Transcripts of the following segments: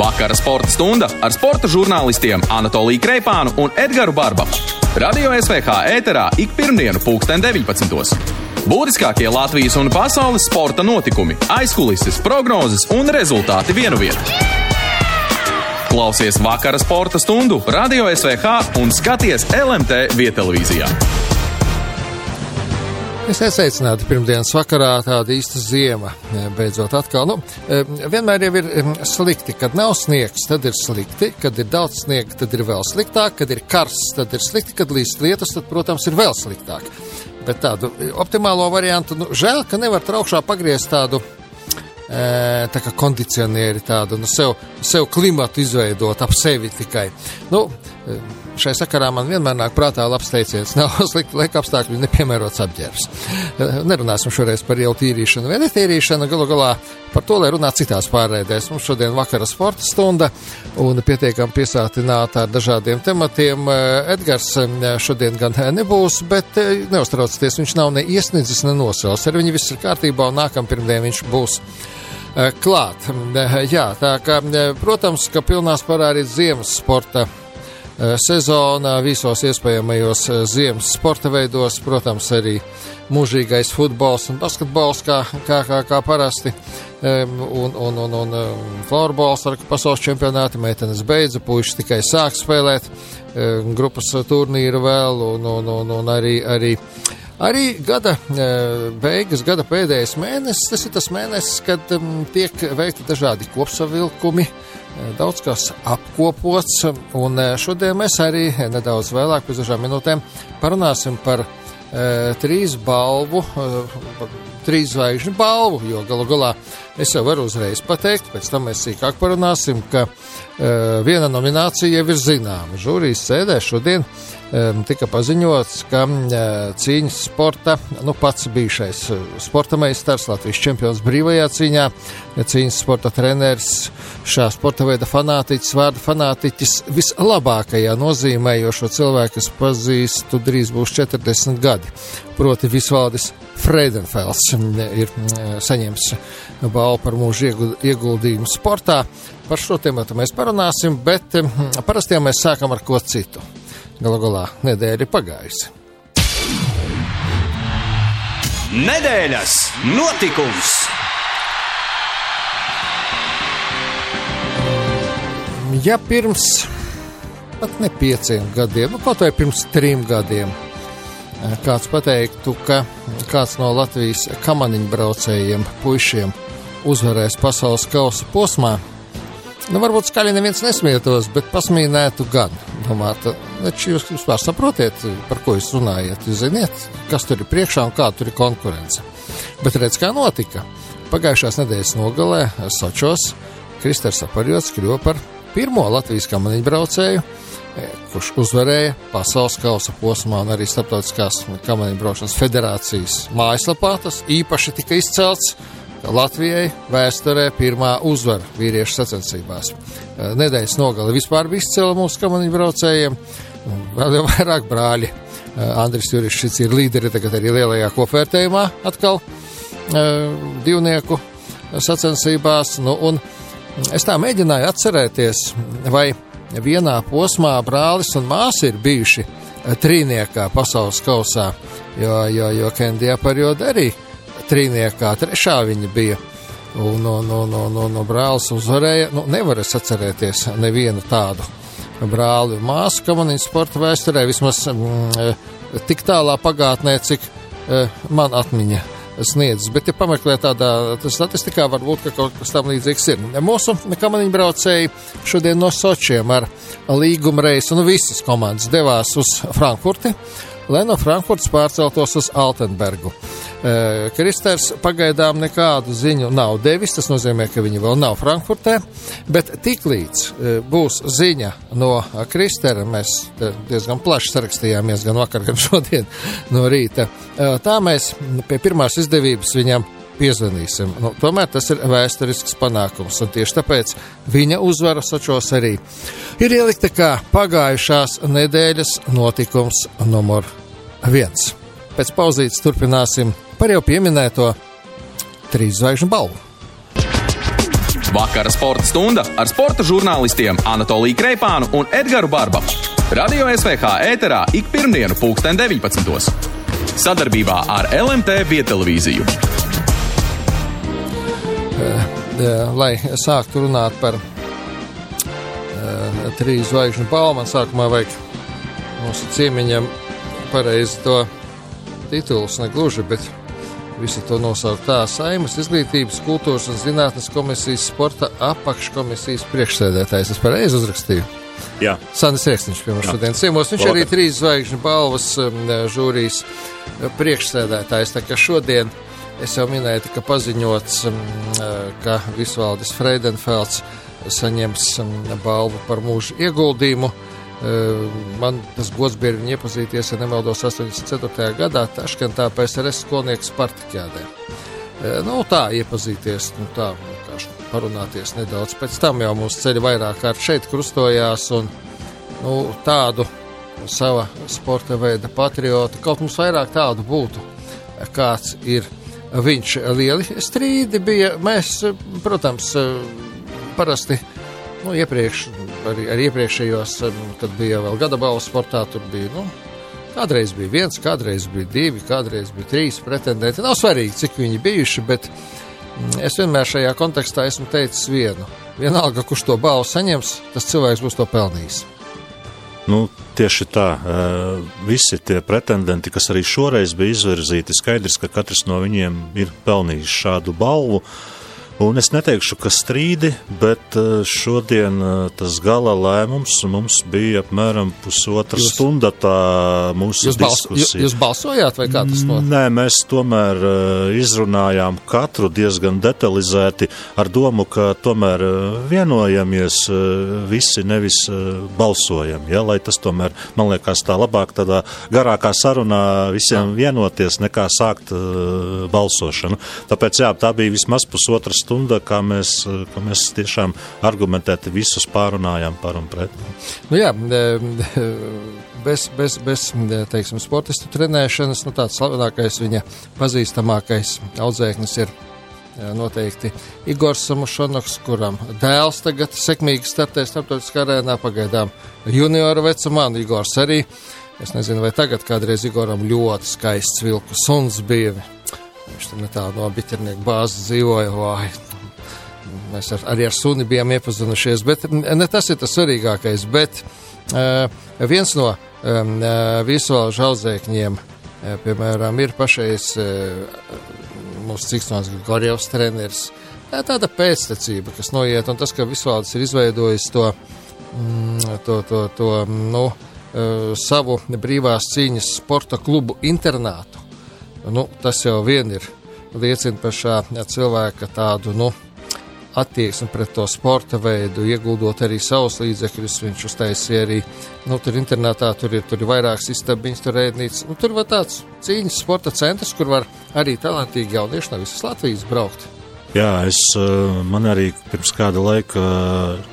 Vakara sporta stunda ar sporta žurnālistiem Anatoliju Kreipānu un Edgars Barbaku. Radio SVH ēterā ik pirmdienu, pulksten 19. Būtiskākie Latvijas un pasaules sporta notikumi, aizkulises, prognozes un rezultāti vienu vietu. Klausies vakara sporta stundu Radio SVH un skaties LMT vietelevīzijā. Es iesveicinātu pirmdienas vakarā tāda īsta ziema. Beidzot, atkal. Nu, vienmēr jau ir slikti, kad nav sniegs, tad ir slikti. Kad ir daudz sniega, tad ir vēl sliktāk. Kad ir karsts, tad ir slikti. Kad līst lietus, tad, protams, ir vēl sliktāk. Bet tādu optimālo variantu, nu, žēl, ka nevar traukšā pagriezt tādu tā kā kondicionieri tādu, nu, sev, sev klimatu izveidot ap sevi tikai. Nu, šai sakarā man vienmēr nāk prātā labs teiciens, nav slikti laika apstākļi, nepiemērots apģērbs. Nerunāsim šoreiz par jau tīrīšanu vai netīrīšanu, galu galā par to, lai runā citās pārēdēs. Mums šodien vakara sporta stunda un pietiekam piesātināta ar dažādiem tematiem. Edgars šodien gan nebūs, bet neuztraucieties, viņš nav ne iesniedzis, ne nosaucis. Ar viņu viss ir kārtībā un nākam pirmdien viņš būs klāt. Jā, tā kā, protams, ka pilnā spārā arī ziemas sporta sezonā visos iespējamajos ziemas sporta veidos, protams, arī mūžīgais futbols un basketbols, kā, kā, kā, kā parasti, un, un, un, un florbols ar pasaules čempionāti, meitenes beidza, puiši tikai sāk spēlēt, grupas turnīru vēl, un, un, un, un arī, arī Arī gada beigas, gada pēdējais mēnesis, tas ir tas mēnesis, kad tiek veikti dažādi kopsavilkumi, daudz kas apkopots, un šodien mēs arī nedaudz vēlāk, pēc dažām minūtēm, parunāsim par trīs balvu, trīs zvaigžņu balvu, jo galu galā es jau varu uzreiz pateikt, pēc tam mēs sīkāk parunāsim, ka viena nominācija jau ir zināma. Žūrijas sēdē šodien uh, tika paziņots, ka cīņas sporta, nu pats bijušais sporta meistars, Latvijas čempions brīvajā cīņā, cīņas sporta treneris, šā sporta veida fanātiķis, vārda fanātiķis vislabākajā nozīmē, jo šo cilvēku es pazīstu drīz būs 40 gadi. Proti Visvaldis Freidenfels ir saņēmis balvu par mūžu ieguldījumu sportā. Par šo tematu mēs parunāsim, bet parasti jau mēs sākam ar ko citu. Galu galā nedēļa ir pagājusi. Nedēļas notikums! Ja pirms pat ne pieciem gadiem, nu kaut vai pirms trim gadiem, kāds pateiktu, ka kāds no Latvijas kamaniņu braucējiem, puišiem, uzvarēs pasaules kausa posmā, Nu, varbūt skaļi neviens nesmietos, bet pasmīnētu gan. Domātu, taču jūs vispār saprotiet, par ko jūs runājat. Jūs ziniet, kas tur ir priekšā un kāda tur ir konkurence. Bet redz, kā notika. Pagājušās nedēļas nogalē Sočos Kristers Aparjots kļuva par pirmo Latvijas kamaniņu braucēju, e, kurš uzvarēja pasaules kausa posmā un arī starptautiskās kamaniņu braukšanas federācijas mājaslapā. Tas īpaši tika izcelts Latvijai vēsturē pirmā uzvara vīriešu sacensībās. Eh, nedēļas nogale vispār bija izcila mūsu kamaniņu braucējiem, vēl jau vairāk brāļi. Eh, Andris Jurišs ir līderi tagad arī lielajā kopvērtējumā atkal eh, divnieku sacensībās. Nu, un es tā mēģināju atcerēties, vai vienā posmā brālis un māsa ir bijuši trīniekā pasaules kausā, jo, jo, jo Kendijā par jodu arī trīniekā, trešā viņa bija. Un, un, un, un, un, un brālis uzvarēja. Nu, nevar es atcerēties nevienu tādu brāli un māsu kamanīnu sporta vēsturē, vismaz mm, tik tālā pagātnē, cik mm, man atmiņa sniedzas. Bet, ja pameklē tādā statistikā, varbūt kaut kas tam līdzīgs ir. Mūsu kamaniņu braucēji šodien no Sočiem ar līguma reisu, nu visas komandas devās uz Frankfurti lai no Frankfurtas pārceltos uz Altenbergu. Kristers pagaidām nekādu ziņu nav devis, tas nozīmē, ka viņi vēl nav Frankfurtē, bet tiklīdz būs ziņa no Kristera, mēs diezgan plaši sarakstījāmies gan vakar, gan šodien no rīta, tā mēs pie pirmās izdevības viņam piezvanīsim. Nu, tomēr tas ir vēsturisks panākums, un tieši tāpēc viņa uzvara Sočos arī ir ielikta kā pagājušās nedēļas notikums numur viens. Pēc pauzītes turpināsim par jau pieminēto trīs zvaigžņu balvu. Vakara sporta stunda ar sporta žurnālistiem Anatoliju Kreipānu un Edgars Barbaku. Radio SVH ēterā ik pirmdienu, pulksten 19. Sadarbībā ar LMT Vietelevīziju. Lai sāktu runāt par uh, trīs zvaigžņu balvu, man sākumā vajag mūsu ciemiņam pareizi to titulus negluži, bet Visu to nosaukt tā Saimas izglītības, kultūras un zinātnes komisijas sporta apakškomisijas priekšsēdētājs. Es pareizi uzrakstīju. Jā. Sandis Rēksniņš pie mums šodien ciemos. Viņš arī trīs zvaigžņu balvas um, žūrijas priekšsēdētājs. Tā kā šodien es jau minēju, ka paziņots, um, ka Visvaldis Freidenfelds saņems um, balvu par mūža ieguldījumu. Man tas gods bija viņu iepazīties, ja nemaldos, 84. gadā Taškentā PSRS skolnieku Spartakjādē. Nu, tā iepazīties, nu, tā vienkārši parunāties nedaudz. Pēc tam jau mūsu ceļi vairāk kārt šeit krustojās un nu, tādu sava sporta veida patriota, kaut mums vairāk tādu būtu, kāds ir viņš. Lieli strīdi bija, mēs, protams, parasti nu, iepriekš arī, arī iepriekšējos, kad bija vēl gada balvas sportā, tur bija, nu, kādreiz bija viens, kādreiz bija divi, kādreiz bija trīs pretendenti. Nav svarīgi, cik viņi bijuši, bet mm, es vienmēr šajā kontekstā esmu teicis vienu. Vienalga, kurš to balvu saņems, tas cilvēks būs to pelnījis. Nu, tieši tā, visi tie pretendenti, kas arī šoreiz bija izvirzīti, skaidrs, ka katrs no viņiem ir pelnījis šādu balvu. Uh, Un es neteikšu, ka strīdi, bet eh, šodien eh, tas gala lēmums mums bija apmēram pusotra jūs, stunda tā mūsu jūs diskusija. Bals, jūs balsojāt vai kā tas notika? Nē, mēs tomēr eh, izrunājām katru diezgan detalizēti ar domu, ka tomēr vienojamies visi, nevis balsojam. Ja? Lai tas tomēr, man liekas, tā labāk tādā garākā sarunā visiem vienoties nekā sākt balsošanu. Tāpēc jā, tā bija vismaz pusotra stunda stunda, kā mēs, kā mēs tiešām argumentēti visus pārunājām par un pret. Nu jā, bez, bez, bez teiksim, sportistu trenēšanas, nu tāds slavenākais viņa pazīstamākais audzēknis ir noteikti Igors Samušonoks, kuram dēls tagad sekmīgi startē starptautiskā arēnā pagaidām junioru vecumā, un Igors arī. Es nezinu, vai tagad kādreiz Igoram ļoti skaists vilku suns bija. Viņš tur netālu no biķernieku bāzes dzīvoja. Vai. Mēs ar, arī ar suni bijām iepazinušies, bet ne tas ir tas svarīgākais. Bet uh, viens no um, visuālu žaudzēkņiem, uh, piemēram, ir pašais uh, mūsu Ciksons Gorjevs treneris. Tā tāda pēctecība, kas noiet, un tas, ka visuāls ir izveidojis to, mm, to, to, to nu, savu brīvās cīņas sporta klubu internātu Nu, tas jau vien ir liecina par šā cilvēka tādu, nu, attieksmi pret to sporta veidu, ieguldot arī savus līdzekļus. Viņš uztaisīja arī, nu, tur internetā tur ir, tur ir vairākas istabiņas, tur rēdnīcas. Nu, tur var tāds cīņas sporta centrs, kur var arī talantīgi jaunieši no visas Latvijas braukt. Jā, es, eh, man arī pirms kāda laika,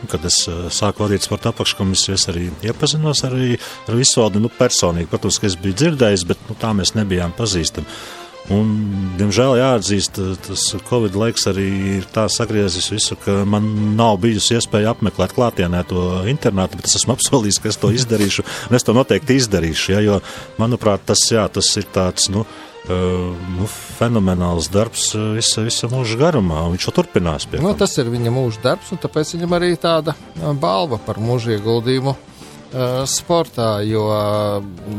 kad es eh, sāku vadīt sporta apakškomisiju, es arī iepazinos arī ar Visvaldi nu, personīgi. Protams, ka es biju dzirdējis, bet nu, tā mēs nebijām pazīstami. Un, diemžēl jāatzīst, tas Covid laiks arī ir tā sagriezis visu, ka man nav bijusi iespēja apmeklēt klātienē to internātu, bet es esmu apsolījis, ka es to izdarīšu, un es to noteikti izdarīšu, ja, jo, manuprāt, tas, jā, tas ir tāds, nu, nu, fenomenāls darbs visa, visa mūža garumā. Viņš to turpinās. Nu, tas ir viņa mūža darbs, un tāpēc viņam arī tāda balva par mūža ieguldījumu sportā. Jo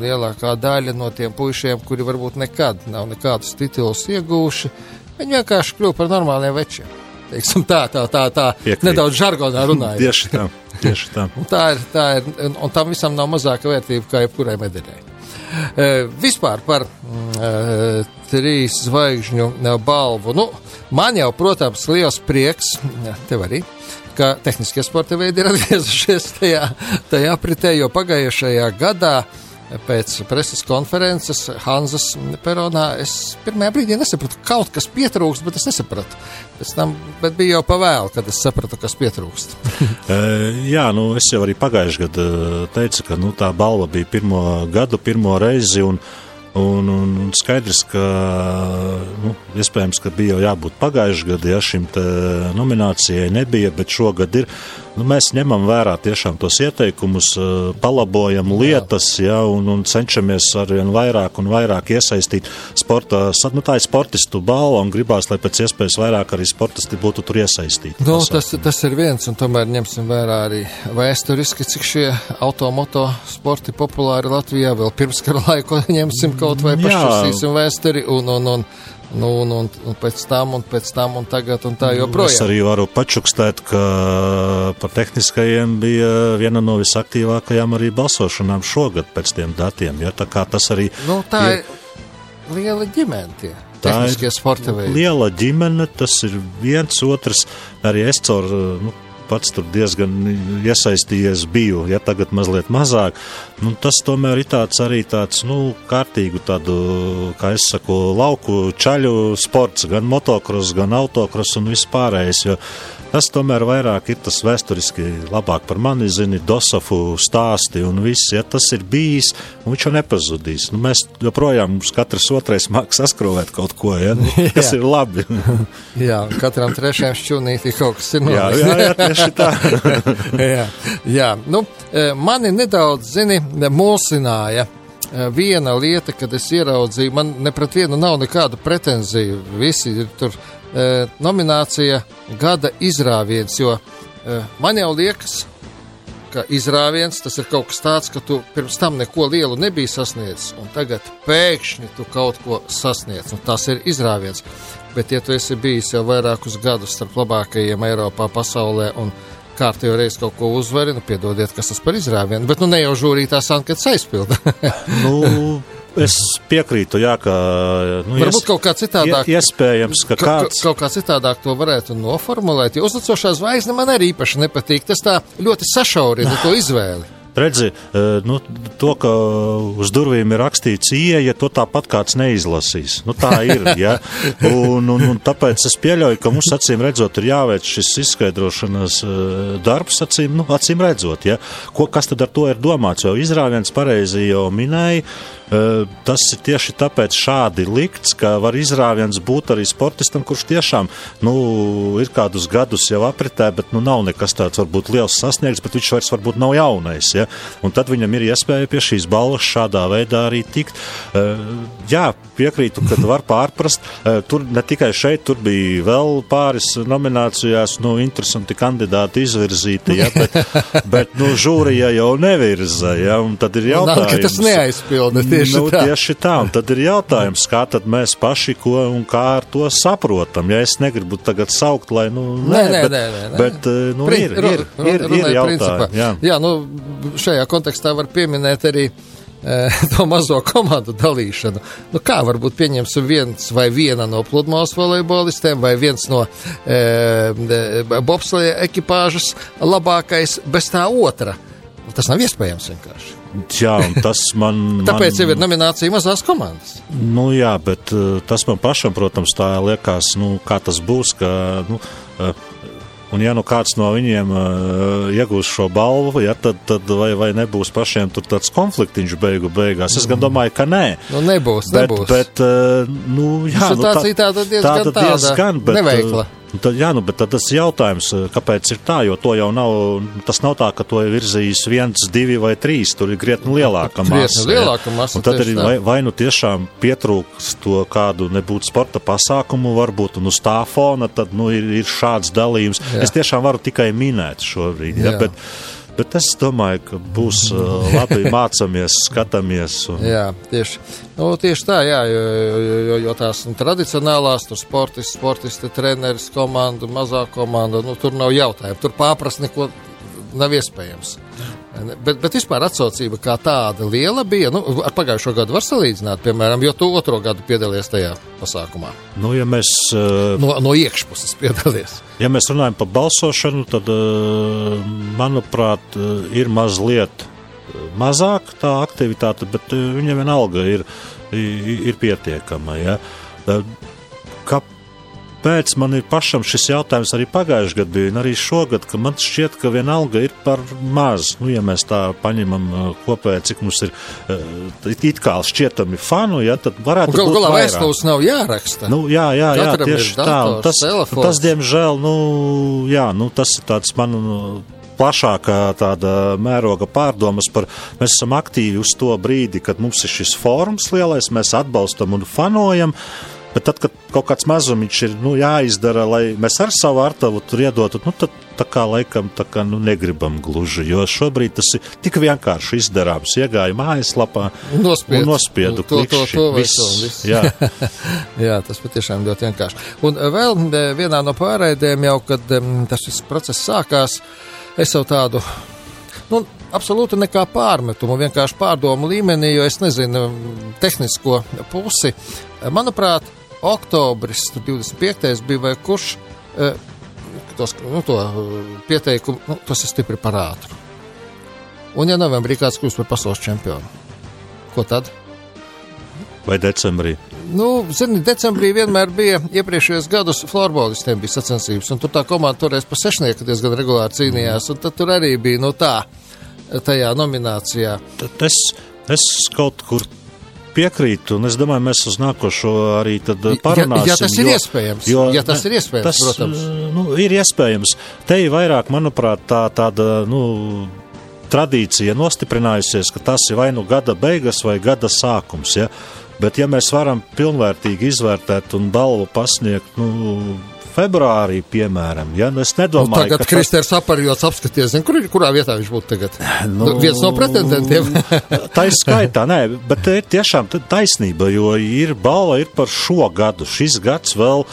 lielākā daļa no tiem puišiem, kuri varbūt nekad nav nekādus titulus iegūši, viņi vienkārši kļuva par normāliem večiem. Teiksim, tā, tā, tā, tā Piekrīt. nedaudz žargonā runājot. tieši tā. Tieši tā. un tā ir, tā ir, un tam visam nav mazāka vērtība kā jebkurai medaļai. Vispār par trīs zvaigžņu balvu. Nu, man jau, protams, liels prieks, tev arī, ka tehniskie sporta veidi ir atgriezušies tajā, tajā apritē, jo pagājušajā gadā pēc preses konferences Hanzas peronā es pirmajā brīdī nesapratu, kaut kas pietrūkst, bet es nesapratu. Pēc tam bija jau pavēlu, kad es sapratu, kas pietrūkst. Jā, nu es jau arī pagājušajā gadā teicu, ka nu, tā balva bija pirmo gadu, pirmo reizi. Un, Un, un, un skaidrs, ka nu, iespējams, ka bija jau jābūt pagājušajā gadā, ja šim nominācijai nebija, bet šogad ir. Nu, mēs ņemam vērā tiešām tos ieteikumus, palabojam lietas ja, un, un cenšamies arvien vairāk un vairāk iesaistīt sporta. Nu, tā ir sportistu balva un gribās, lai pēc iespējas vairāk arī sportisti būtu tur iesaistīti. Nu, tas, tas ir viens, un tomēr ņemsim vērā arī vēsturiski, cik šie automoto sporti populāri Latvijā vēl pirms kara laiku ņemsim kaut vai pašķirstīsim vēsturi un, un, un Nu, un, un, un pēc tam, un pēc tam, un tagad, un tā joprojām. Es arī varu pačukstēt, ka par tehniskajiem bija viena no visaktīvākajām arī balsošanām šogad pēc tiem datiem. Ja? Tā kā tas arī. Nu, tā ir, ir liela ģimene. Tie. Tā ir liela ģimene, tas ir viens otrs. Arī es caur nu, pats tur diezgan iesaistījies biju, ja tagad mazliet mazāk. Nu, tas tomēr ir tāds arī tāds, nu, kārtīgu tādu, kā es saku, lauku čaļu sports, gan motocross, gan autocross un vispārējais, jo Tas tomēr vairāk ir tas vēsturiski labāk par mani zini, Dosofu stāsti un viss, ja tas ir bijis, un viņš jau nepazudīs. Nu, mēs joprojām mums katrs otrais māk saskrovēt kaut ko, ja, nu, kas ir labi. jā, katram trešajam šķūnītī kaut kas ir noticis. jā, jā, jā, tieši tā. jā, jā, nu, e, mani nedaudz, zini, mulsināja e, viena lieta, kad es ieraudzīju, man ne pret vienu nav nekādu pretenziju. Visi ir tur nominācija Gada izrāviens, jo e, man jau liekas, ka izrāviens tas ir kaut kas tāds, ka tu pirms tam neko lielu nebija sasniedzis, un tagad pēkšņi tu kaut ko sasniedz, un tas ir izrāviens. Bet, ja tu esi bijis jau vairākus gadus starp labākajiem Eiropā, pasaulē, un kārtējo reizi kaut ko uzvari, nu, piedodiet, kas tas par izrāvienu, bet nu ne jau žūrītās anketas aizpilda. nu, Es piekrītu, jā, ka. Nu, Varbūt ies, kaut kā citādāk. Iespējams, ka kāds. Kaut kā citādāk to varētu noformulēt. Jo uzlicošā zvaigzne man arī īpaši nepatīk. Tas tā ļoti sašaurina to izvēli. Redzi, e, nu, to, ka uz durvīm ir rakstīts ieeja, to tāpat kāds neizlasīs. Nu, tā ir. Ja? Un, un, un tāpēc es pieļauju, ka mums acīm redzot ir jāveic šis izskaidrošanas e, darbs, acīm, nu, acīm redzot. Ja? Ko, kas tad ar to ir domāts? Jo izrāviens pareizi jau minēja. Tas ir tieši tāpēc šādi likts, ka var izrāviens būt arī sportistam, kurš tiešām nu, ir kādus gadus jau apritē, bet nu, nav nekas tāds varbūt liels sasniegts, bet viņš vairs varbūt nav jaunais. Ja? Un tad viņam ir iespēja pie šīs balvas šādā veidā arī tikt. Jā, piekrītu, ka var pārprast. Tur ne tikai šeit, tur bija vēl pāris nominācijās, nu, interesanti kandidāti izvirzīti, ja, bet, bet nu, žūrija jau nevirza, ja, un tad ir jautājums. Nā, tas neaizpilda tieši nu, tā. Tieši tā, un tad ir jautājums, kā tad mēs paši ko un kā ar to saprotam. Ja es negribu tagad saukt, lai, nu, nē, nē, bet, nē, nē, nē. bet nu, Prin, ir, ir, ir, ir, jautājumi. Jā. jā, nu, šajā kontekstā var pieminēt arī e, to mazo komandu dalīšanu. Nu, kā varbūt pieņemsim viens vai viena no pludmales volejbolistiem vai viens no e, bobsleja ekipāžas labākais bez tā otra. Tas nav iespējams vienkārši. Jā, tas man. Tāpēc man, jau ir nominācija mazās komandas. Nu, jā, bet uh, tas man pašam, protams, tā liekas, nu, kā tas būs. Ka, nu, uh, Un, ja nu kāds no viņiem uh, iegūs šo balvu, ja, tad, tad vai, vai nebūs pašiem tur tāds konfliktiņš beigu beigās? Es gan domāju, ka nē. Nu, nebūs, bet, nebūs. Bet, uh, nu, jā, nu, tā, tā, diezgan tāda diezgan, bet, neveikla. Uh, Tad, jā, nu, bet tas jautājums, kāpēc ir tā, jo to jau nav, tas nav tā, ka to ir virzījis viens, divi vai trīs, tur ir krietni lielāka masa. Lielāka masa tad arī vai, vai nu tiešām pietrūks to kādu nebūtu sporta pasākumu, varbūt, un uz tā fona tad, nu, ir, ir šāds dalījums. Jā. Es tiešām varu tikai minēt šobrīd, ja, bet, Bet es domāju, ka būs labi mācāmies, skatāmies. Un... Jā, tieši, nu, tieši tā, jā, jo, jo, jo, jo tās nu, tradicionālās, tur sportisti, sportisti, treneris, komanda, mazā komanda, nu, tur nav jautājumu. Tur pārprast neko nav iespējams. Bet, bet vispār atsaucība kā tāda liela bija. Nu, ar pagājušo gadu var salīdzināt, piemēram, jo tu otro gadu piedalies tajā pasākumā. Nu, ja mēs, uh, no, no iekšpuses piedalies. Ja mēs runājam par balsošanu, tad, uh, manuprāt, uh, ir mazliet mazāk tā aktivitāte, bet viņa vienalga ir, ir pietiekama. Ja? Kā kāpēc man ir pašam šis jautājums arī pagājušajā gadā bija, un arī šogad, ka man šķiet, ka vienalga ir par maz. Nu, ja mēs tā paņemam uh, kopēji, cik mums ir uh, it kā šķietami fanu, ja, tad varētu Galu būt galā vairāk. vēstules nav jāraksta. Nu, jā, jā, jā Katram tieši tā. dators, Un Tas, telefons. tas, diemžēl, nu, jā, nu, tas ir tāds man nu, plašākā tāda mēroga pārdomas par, mēs esam aktīvi uz to brīdi, kad mums ir šis fórums lielais, mēs atbalstam un fanojam. Bet tad, kad kaut kāds mazumiņš ir nu, jāizdara, lai mēs ar savu artavu tur iedotu, nu, tad tā kā laikam tā kā, nu, negribam gluži. Jo šobrīd tas ir tik vienkārši izdarāms. Iegāju mājaslapā Nospied. un nospiedu To, to, klikšķi. to vai Viss. to, viss. Jā. Jā, tas patiešām ļoti vienkārši. Un eh, vēl eh, vienā no pārraidēm, jau kad em, tas šis process sākās, es jau tādu. Nu, absolūti nekā pārmetumu, vienkārši pārdomu līmenī, jo es nezinu tehnisko pusi. Manuprāt, oktobris, tur 25. bija vai kurš eh, tos, nu, to eh, pieteikumu, nu, tas ir stipri par ātru. Un ja novembrī kāds kļūst par pasaules čempionu, ko tad? Vai decembrī? Nu, zini, decembrī vienmēr bija iepriekšējos gados florbolistiem bija sacensības, un tur tā komanda toreiz pa sešnieku diezgan regulāri cīnījās, un tad tur arī bija, nu tā, tajā nominācijā. Tad es, es kaut kur piekrītu, un es domāju, mēs uz nākošo arī tad Ja- parunāsim. ja tas ir iespējams, ja tas ir iespējams, protams. Nu, ir iespējams. Te ir vairāk, manuprāt, tā tāda, nu, tradīcija nostiprinājusies, ka tas ir vai nu gada beigas vai gada sākums, ja? Bet ja mēs varam pilnvērtīgi izvērtēt un balvu pasniegt, nu, februārī, piemēram, ja, nu, es Nu, nedomāju, tagad ka tas- Kristers aparjots apskaties, zin, kur, ir- kurā vietā viņš būtu tagad? Nu, viens no pretendentiem. Tā ir skaitā, nē, bet ir tiešām ta- taisnība, jo ir balva ir par šo gadu. Šis gads vēl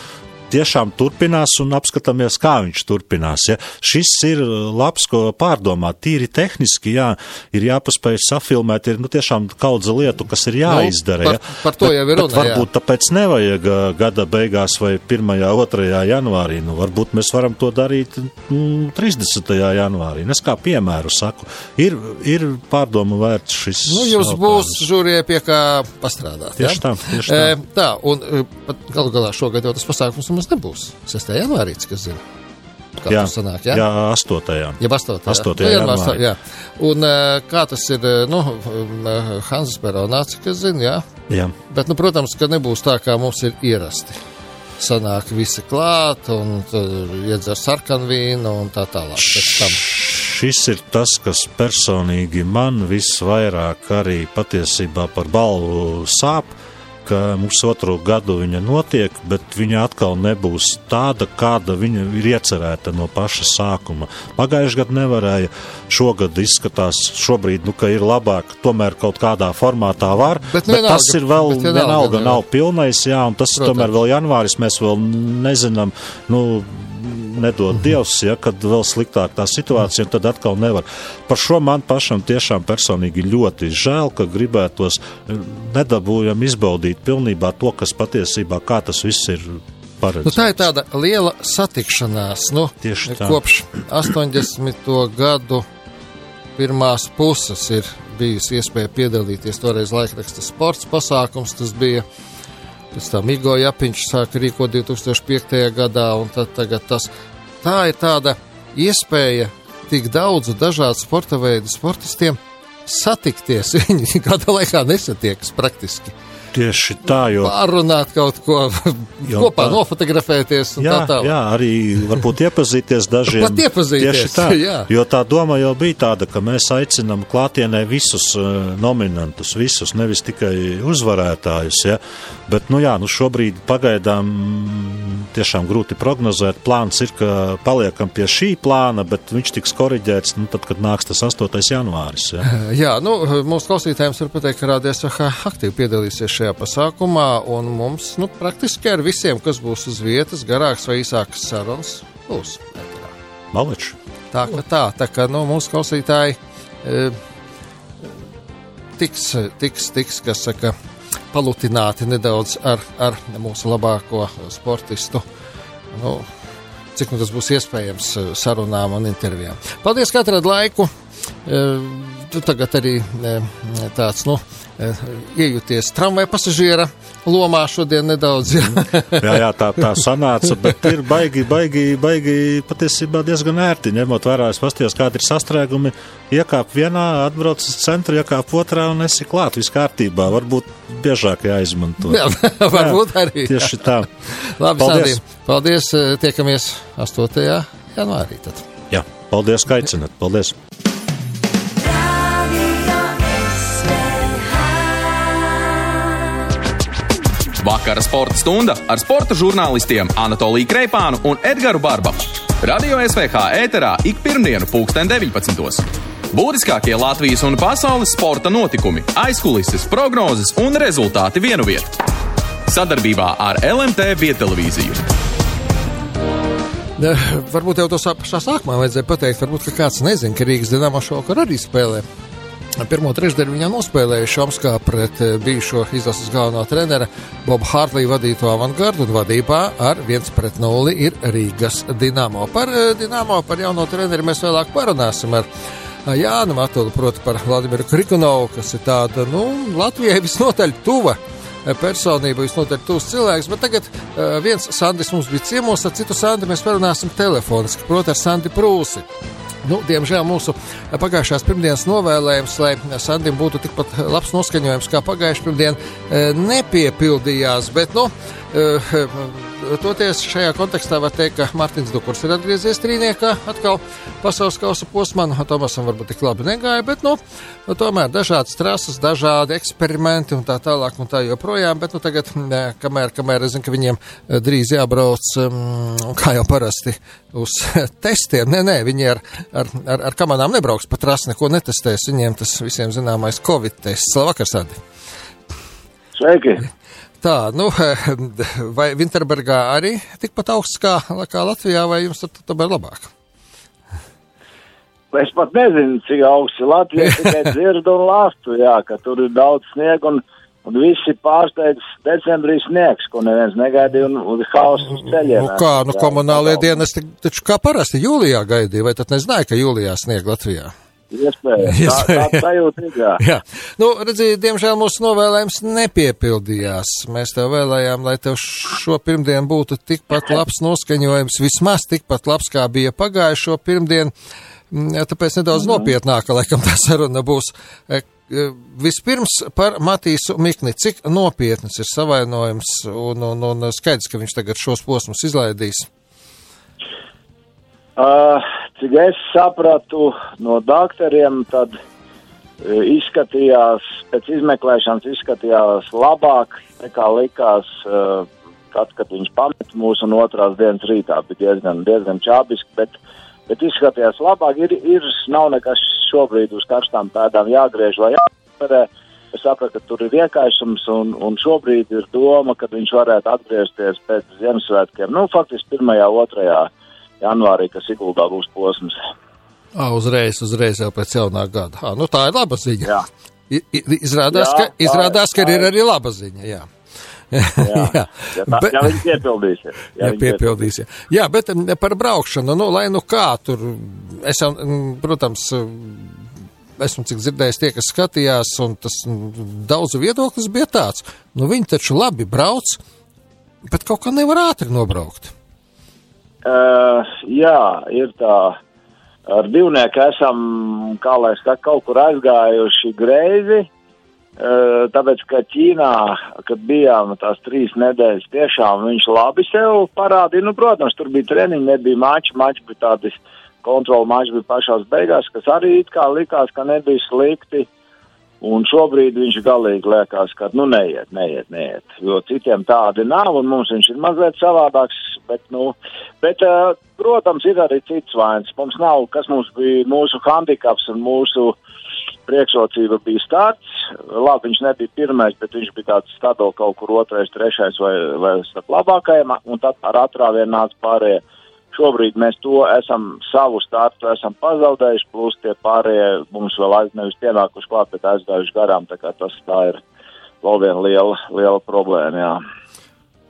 tiešām turpinās un apskatāmies, kā viņš turpinās. Ja. Šis ir uh, labs, ko pārdomāt. Tīri tehniski, jā, ir jāpaspēj safilmēt, ir nu, tiešām kaudze lietu, kas ir jāizdara. par- ja. par to jau ir Bet- runa, bet Varbūt tāpēc nevajag uh, gada beigās vai 1. 2. janvārī. Nu, varbūt mēs varam to darīt mm, 30. janvārī. Es kā piemēru saku, ir, ir pārdomu vērts šis. Nu, jums būs žūrijai pie kā pastrādāt. Tieši ja? tā, tieši tā. E, tā, un e, galu galā šogad jau tas pasākums mums nebūs. 6. janvārī, cik es zinu. Kā Jā, tas sanāk, jā? jā, 8. Ja 8. 8. Nu, janvārs, janvārī. jā. Un e, kā tas ir, e, nu, e, Hanzas Peronā, cik es zinu, jā. Jā. Bet, nu, protams, ka nebūs tā, kā mums ir ierasti. Sanāk visi klāt, un iedzer sarkanvīnu un tā tālāk. Pēc tam. Šis ir tas, kas personīgi man visvairāk arī patiesībā par balvu sāp, ka mums otro gadu viņa notiek, bet viņa atkal nebūs tāda, kāda viņa ir iecerēta no paša sākuma. Pagājušajā gadā nevarēja, šogad izskatās, šobrīd, nu, ka ir labāk, tomēr kaut kādā formātā var, Bet bet, bet vienalga, tas ir vēl vienalga, vienalga, nav pilnais, jā, un tas Protams. tomēr vēl janvāris, mēs vēl nezinām, nu, nedod Dievs, ja, kad vēl sliktāk tā situācija, tad atkal nevar. Par šo man pašam tiešām personīgi ļoti žēl, ka gribētos eh, nedabūjam izbaudīt pilnībā to, kas patiesībā kā tas viss ir Nu, paredzēts. tā ir tāda liela satikšanās. Nu, Tieši tā. Kopš 80. gadu pirmās puses ir bijusi iespēja piedalīties. Toreiz laikraksta sports pasākums tas bija. Pēc tam Igo Japiņš sāka rīkot 2005. gadā, un tad tagad tas. Tā ir tāda iespēja tik daudzu dažādu sporta veidu sportistiem satikties. Viņi gada laikā nesatiekas praktiski. Tieši tā, jo Pārunāt kaut ko, Jo kopā tā- nofotografēties un Jā, tā tālāk. jā, arī varbūt iepazīties dažiem. Pat iepazīties, Tieši tā, jā. jo tā doma jau bija tāda, ka mēs aicinām klātienē visus uh, nominantus, visus, nevis tikai uzvarētājus. Ja? Bet, nu jā, nu šobrīd pagaidām tiešām grūti prognozēt. Plāns ir, ka paliekam pie šī plāna, bet viņš tiks koriģēts, nu tad, kad nāks tas 8. janvāris. Ja? Jā, nu, mūsu klausītājiem var pateikt, ka VH aktīvi piedalīsies šajā pasākumā, un mums, nu, praktiski ar visiem, kas būs uz vietas, garāks vai īsāks sarunas, būs. Maleči. Tā ka tā, tā ka, nu, mūsu klausītāji e, tiks, tiks, tiks, kas saka, palutināti nedaudz ar, ar mūsu labāko sportistu. Nu, cik nu tas būs iespējams sarunām un intervijām. Paldies, ka atradāt laiku! Tu tagad arī e, tāds, nu, e, iejūties tramvai pasažiera lomā šodien nedaudz. Jā, jā, jā tā, tā sanāca, bet ir baigi, baigi, baigi patiesībā diezgan ērti, ņemot vērā, es pastījos, kādi ir sastrēgumi, iekāp vienā, atbrauc uz centru, iekāp otrā un esi klāt, viss kārtībā, varbūt biežāk jāizmanto. Jā, varbūt jā, arī. Tieši tā. Labi, paldies. Sandī, paldies, tiekamies 8. janvārī tad. Jā, paldies, ka aicinat, paldies. Vakara sporta stunda ar sporta žurnālistiem Anatoliju Kreipānu un Edgars Barbaku. Radio SVH ēterā ik pirmdienu, pulksten 19. Būtiskākie Latvijas un pasaules sporta notikumi, aizkulises, prognozes un rezultāti vienu vietu. Sadarbībā ar LMT Vietelevīziju. Ne, varbūt jau to pašā sākumā vajadzēja pateikt, varbūt kāds nezina, ka Rīgas Dienāmo šovakar arī spēlē Pirmo trešdaļu viņam nospēlēja Šomskā pret eh, bijušo izlases galveno treneru Bobu Hārtliju vadīto avangardu un vadībā ar 1 pret 0 ir Rīgas Dinamo. Par eh, Dinamo, par jauno treneru mēs vēlāk parunāsim ar eh, Jānu Matulu, proti par Vladimiru Krikunovu, kas ir tāda, nu, Latvijai visnotaļ tuva personība, visnotaļ tūs cilvēks, bet tagad viens Sandis mums bija ciemos, ar citu Sandi mēs parunāsim telefoniski, proti ar Sandi Prūsi. Nu, diemžēl mūsu pagājušās pirmdienas novēlējums, lai Sandim būtu tikpat labs noskaņojums kā pagājušā pirmdiena, e, nepiepildījās. Bet, nu, e, toties šajā kontekstā var teikt, ka Mārtiņš Dukurs ir atgriezies trīniekā atkal pasaules kausa posmā. Nu, Tomasam varbūt tik labi negāja, bet, nu, nu tomēr dažādas trases, dažādi eksperimenti un tā tālāk un tā joprojām. Bet, nu, tagad, kamēr, kamēr es zinu, ka viņiem drīz jābrauc, um, kā jau parasti, uz testiem, nē, nē, viņi ar, ar, ar, ar kamerām nebrauks pa trasi, neko netestēs. Viņiem tas visiem zināmais Covid tests. Labvakar, Sadi! Sveiki! Tā, nu, vai Vinterbergā arī tikpat augsts kā, kā Latvijā, vai jums tad tomēr labāk? Es pat nezinu, cik augsts Latvija, tikai dzirdu un lāstu, jā, ka tur ir daudz sniega un, un visi pārsteidz decembrī sniegs, ko neviens negaidīja un, un hauss uz ceļiem. Nu kā, nu komunālie dienas taču kā parasti jūlijā gaidīja, vai tad nezināja, ka jūlijā snieg Latvijā? Iespējams. Tā, tā sajūta ir, jā. jā. Nu, redziet, diemžēl mūsu novēlējums nepiepildījās. Mēs tev vēlējām, lai tev šo pirmdienu būtu tikpat labs noskaņojums, vismaz tikpat labs, kā bija pagājušo pirmdienu. Mm, tāpēc nedaudz mm. nopietnāka, laikam, tā saruna būs. E, e, vispirms par Matīsu Mikni. Cik nopietnas ir savainojums un, un, un skaidrs, ka viņš tagad šos posmus izlaidīs? Uh, cik es sapratu no doktoriem, tad uh, izskatījās, pēc izmeklēšanas izskatījās labāk nekā likās, uh, tad, kad viņš pamet mūsu un otrās dienas rītā. Bija diezgan, diezgan čābiski, bet, bet izskatījās labāk. Ir, ir, nav nekas šobrīd uz karstām pēdām jāgriež vai jāpērē. Es sapratu, ka tur ir iekaisums, un, un šobrīd ir doma, ka viņš varētu atgriezties pēc Ziemassvētkiem. Nu, faktiski pirmajā, otrajā janvārī, kas Siguldā būs posms. À, uzreiz, uzreiz jau pēc jaunā gada. À, nu, tā ir laba ziņa. Jā. I, izrādās, jā, ka, izrādās, ka ir arī laba ziņa. Jā. jā, jā. Ja tā, bet, ja viņi piepildīsies. Ja, ja piepildīsies. Jā, bet par braukšanu, nu, lai nu kā tur, es jau, protams, esmu cik dzirdējis tie, kas skatījās, un tas daudzu viedoklis bija tāds, nu, viņi taču labi brauc, bet kaut kā nevar ātri nobraukt. Uh, jā, ir tā. Ar divnieku esam, kā lai saka, kaut kur aizgājuši greizi. Uh, tāpēc, ka Ķīnā, kad bijām tās trīs nedēļas, tiešām viņš labi sev parādīja. Nu, protams, tur bija treniņi, nebija mači, mači bija tādi kontroli mači bija pašās beigās, kas arī it kā likās, ka nebija slikti. Un šobrīd viņš galīgi liekas, ka, nu, neiet, neiet, neiet, jo citiem tādi nav, un mums viņš ir mazliet savādāks, bet, nu, bet, uh, protams, ir arī cits vainas. Mums nav, kas mums bija mūsu handikaps un mūsu priekšrocība bija starts. Labi, viņš nebija pirmais, bet viņš bija tāds stabils kaut kur otrais, trešais vai, vai starp labākajiem, un tad ar atrāvienu nāca pārējie. Šobrīd mēs to esam savu startu esam pazaudējuši, plus tie pārējie mums vēl aiz nevis pienākuši klāt, bet aizgājuši garām, tā kā tas tā ir vēl viena liela, liela problēma, jā.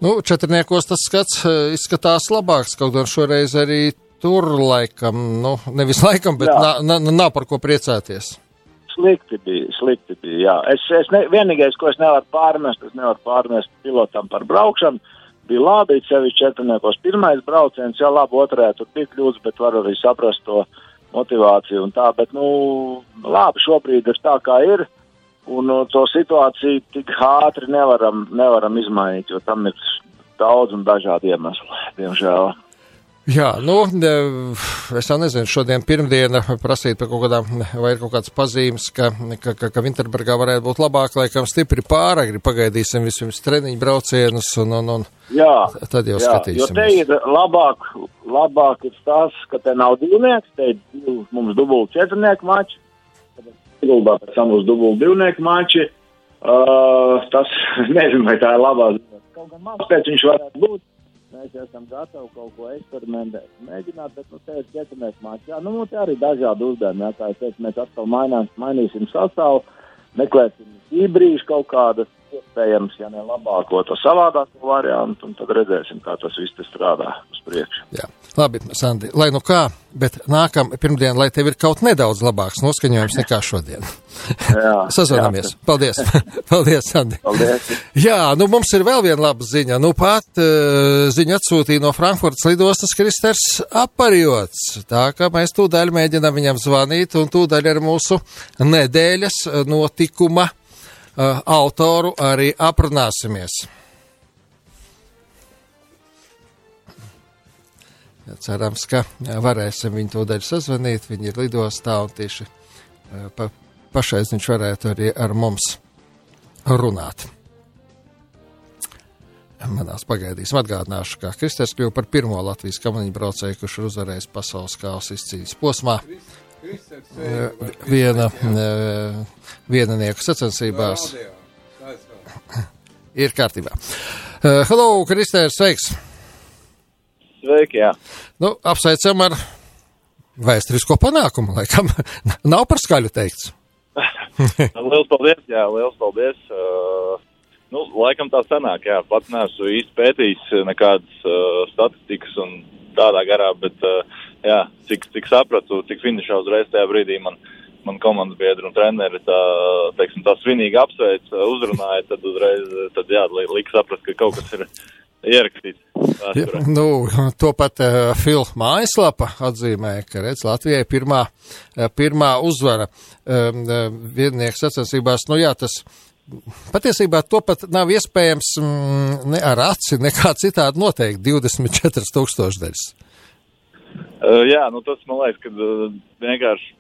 Nu, četrniekos tas skats eh, izskatās labāks, kaut gan šoreiz arī tur laikam, nu, nevis laikam, bet nav, nav par ko priecāties. Slikti bija, slikti bija, jā. Es, es ne, vienīgais, ko es nevaru pārmest, es nevaru pārmest pilotam par braukšanu. Bija labi, sevišķi četrniekos pirmais brauciens, jā, labi, otrajā tur bija kļūdas, bet var arī saprast to motivāciju un tā, bet, nu, labi, šobrīd ir tā, kā ir, un uh, to situāciju tik ātri nevaram, nevaram izmainīt, jo tam ir daudz un dažādi iemesli, diemžēl. Jā, nu, es jau nezinu, šodien pirmdiena prasīt par kaut kādām, vai ir kaut kāds pazīmes, ka, ka, ka, ka Winterbergā varētu būt labāk, laikam stipri pāragri, pagaidīsim vispirms treniņu braucienus un, un, un jā, tad jau jā, skatīsimies. Jo te ir labāk, labāk ir tas, ka te nav divnieks, te ir mums dubult četrnieku mači, Siguldā pēc tam būs dubult divnieku mači, uh, tas nezinu, vai tā ir labā ziņa. Kaut gan mans pēc viņš varētu būt mēs esam gatavi kaut ko eksperimentēt, mēģināt, bet nu, te ir ķetamēs mācīt. Nu, te arī dažādi uzdevumi, jā, kā es teicu, mēs atkal mainām, mainīsim sastāvu, meklēsim ībrīšu kaut kādas, iespējams, ja ne labāko, to savādāko variantu, un tad redzēsim, kā tas viss strādā uz priekšu. Jā, labi, Sandi, lai nu kā, bet nākam pirmdien, lai tev ir kaut nedaudz labāks noskaņojums nekā šodien. Sazvanāmies. Paldies. Paldies, Sandi. Paldies. Jā, nu mums ir vēl viena laba ziņa. Nu pat uh, ziņu atsūtīja no Frankfurtas lidostas Kristers Aparjots. Tā kā mēs tūdaļ mēģinām viņam zvanīt un tūdaļ ar mūsu nedēļas eh, notikuma autoru arī aprunāsimies. Cerams, ka varēsim viņu tūdaļ sazvanīt. Viņi ir lidostā un tieši uh, pa, pašais viņš varētu arī ar mums runāt. Manās pagaidīsim atgādināšu, ka Kristers kļuva par pirmo Latvijas kamaniņu braucēju, kurš ir uzvarējis pasaules kausa izcīņas posmā. Eh, Viena, eh, vienanieku sacensībās ir kārtībā. Uh, Hello, Kristers, sveiks! Sveiki, jā. Nu, apsveicam ar vēsturisko panākumu, laikam. Nav par skaļu teikts. liels paldies, jā, liels paldies. Uh, nu, laikam tā sanāk, jā, pats neesmu īsti pētījis nekādas uh, statistikas un tādā garā, bet, uh, jā, cik, cik sapratu, cik finišā uzreiz tajā brīdī man, man komandas biedri un treneri tā, teiksim, tā svinīgi apsveic, uzrunāja, tad uzreiz, tad jā, li- lika saprast, ka kaut kas ir ierakstīts. Ja, nu, to pat uh, Filma mājaslapa atzīmē, ka redz Latvijai pirmā, uh, pirmā uzvara um, uh, viennieku sacensībās. Nu jā, tas patiesībā to pat nav iespējams mm, ne ar aci, nekā citādi noteikt 24 tūkstošdaļas. Uh, jā, nu tas man liekas, ka uh, vienkārši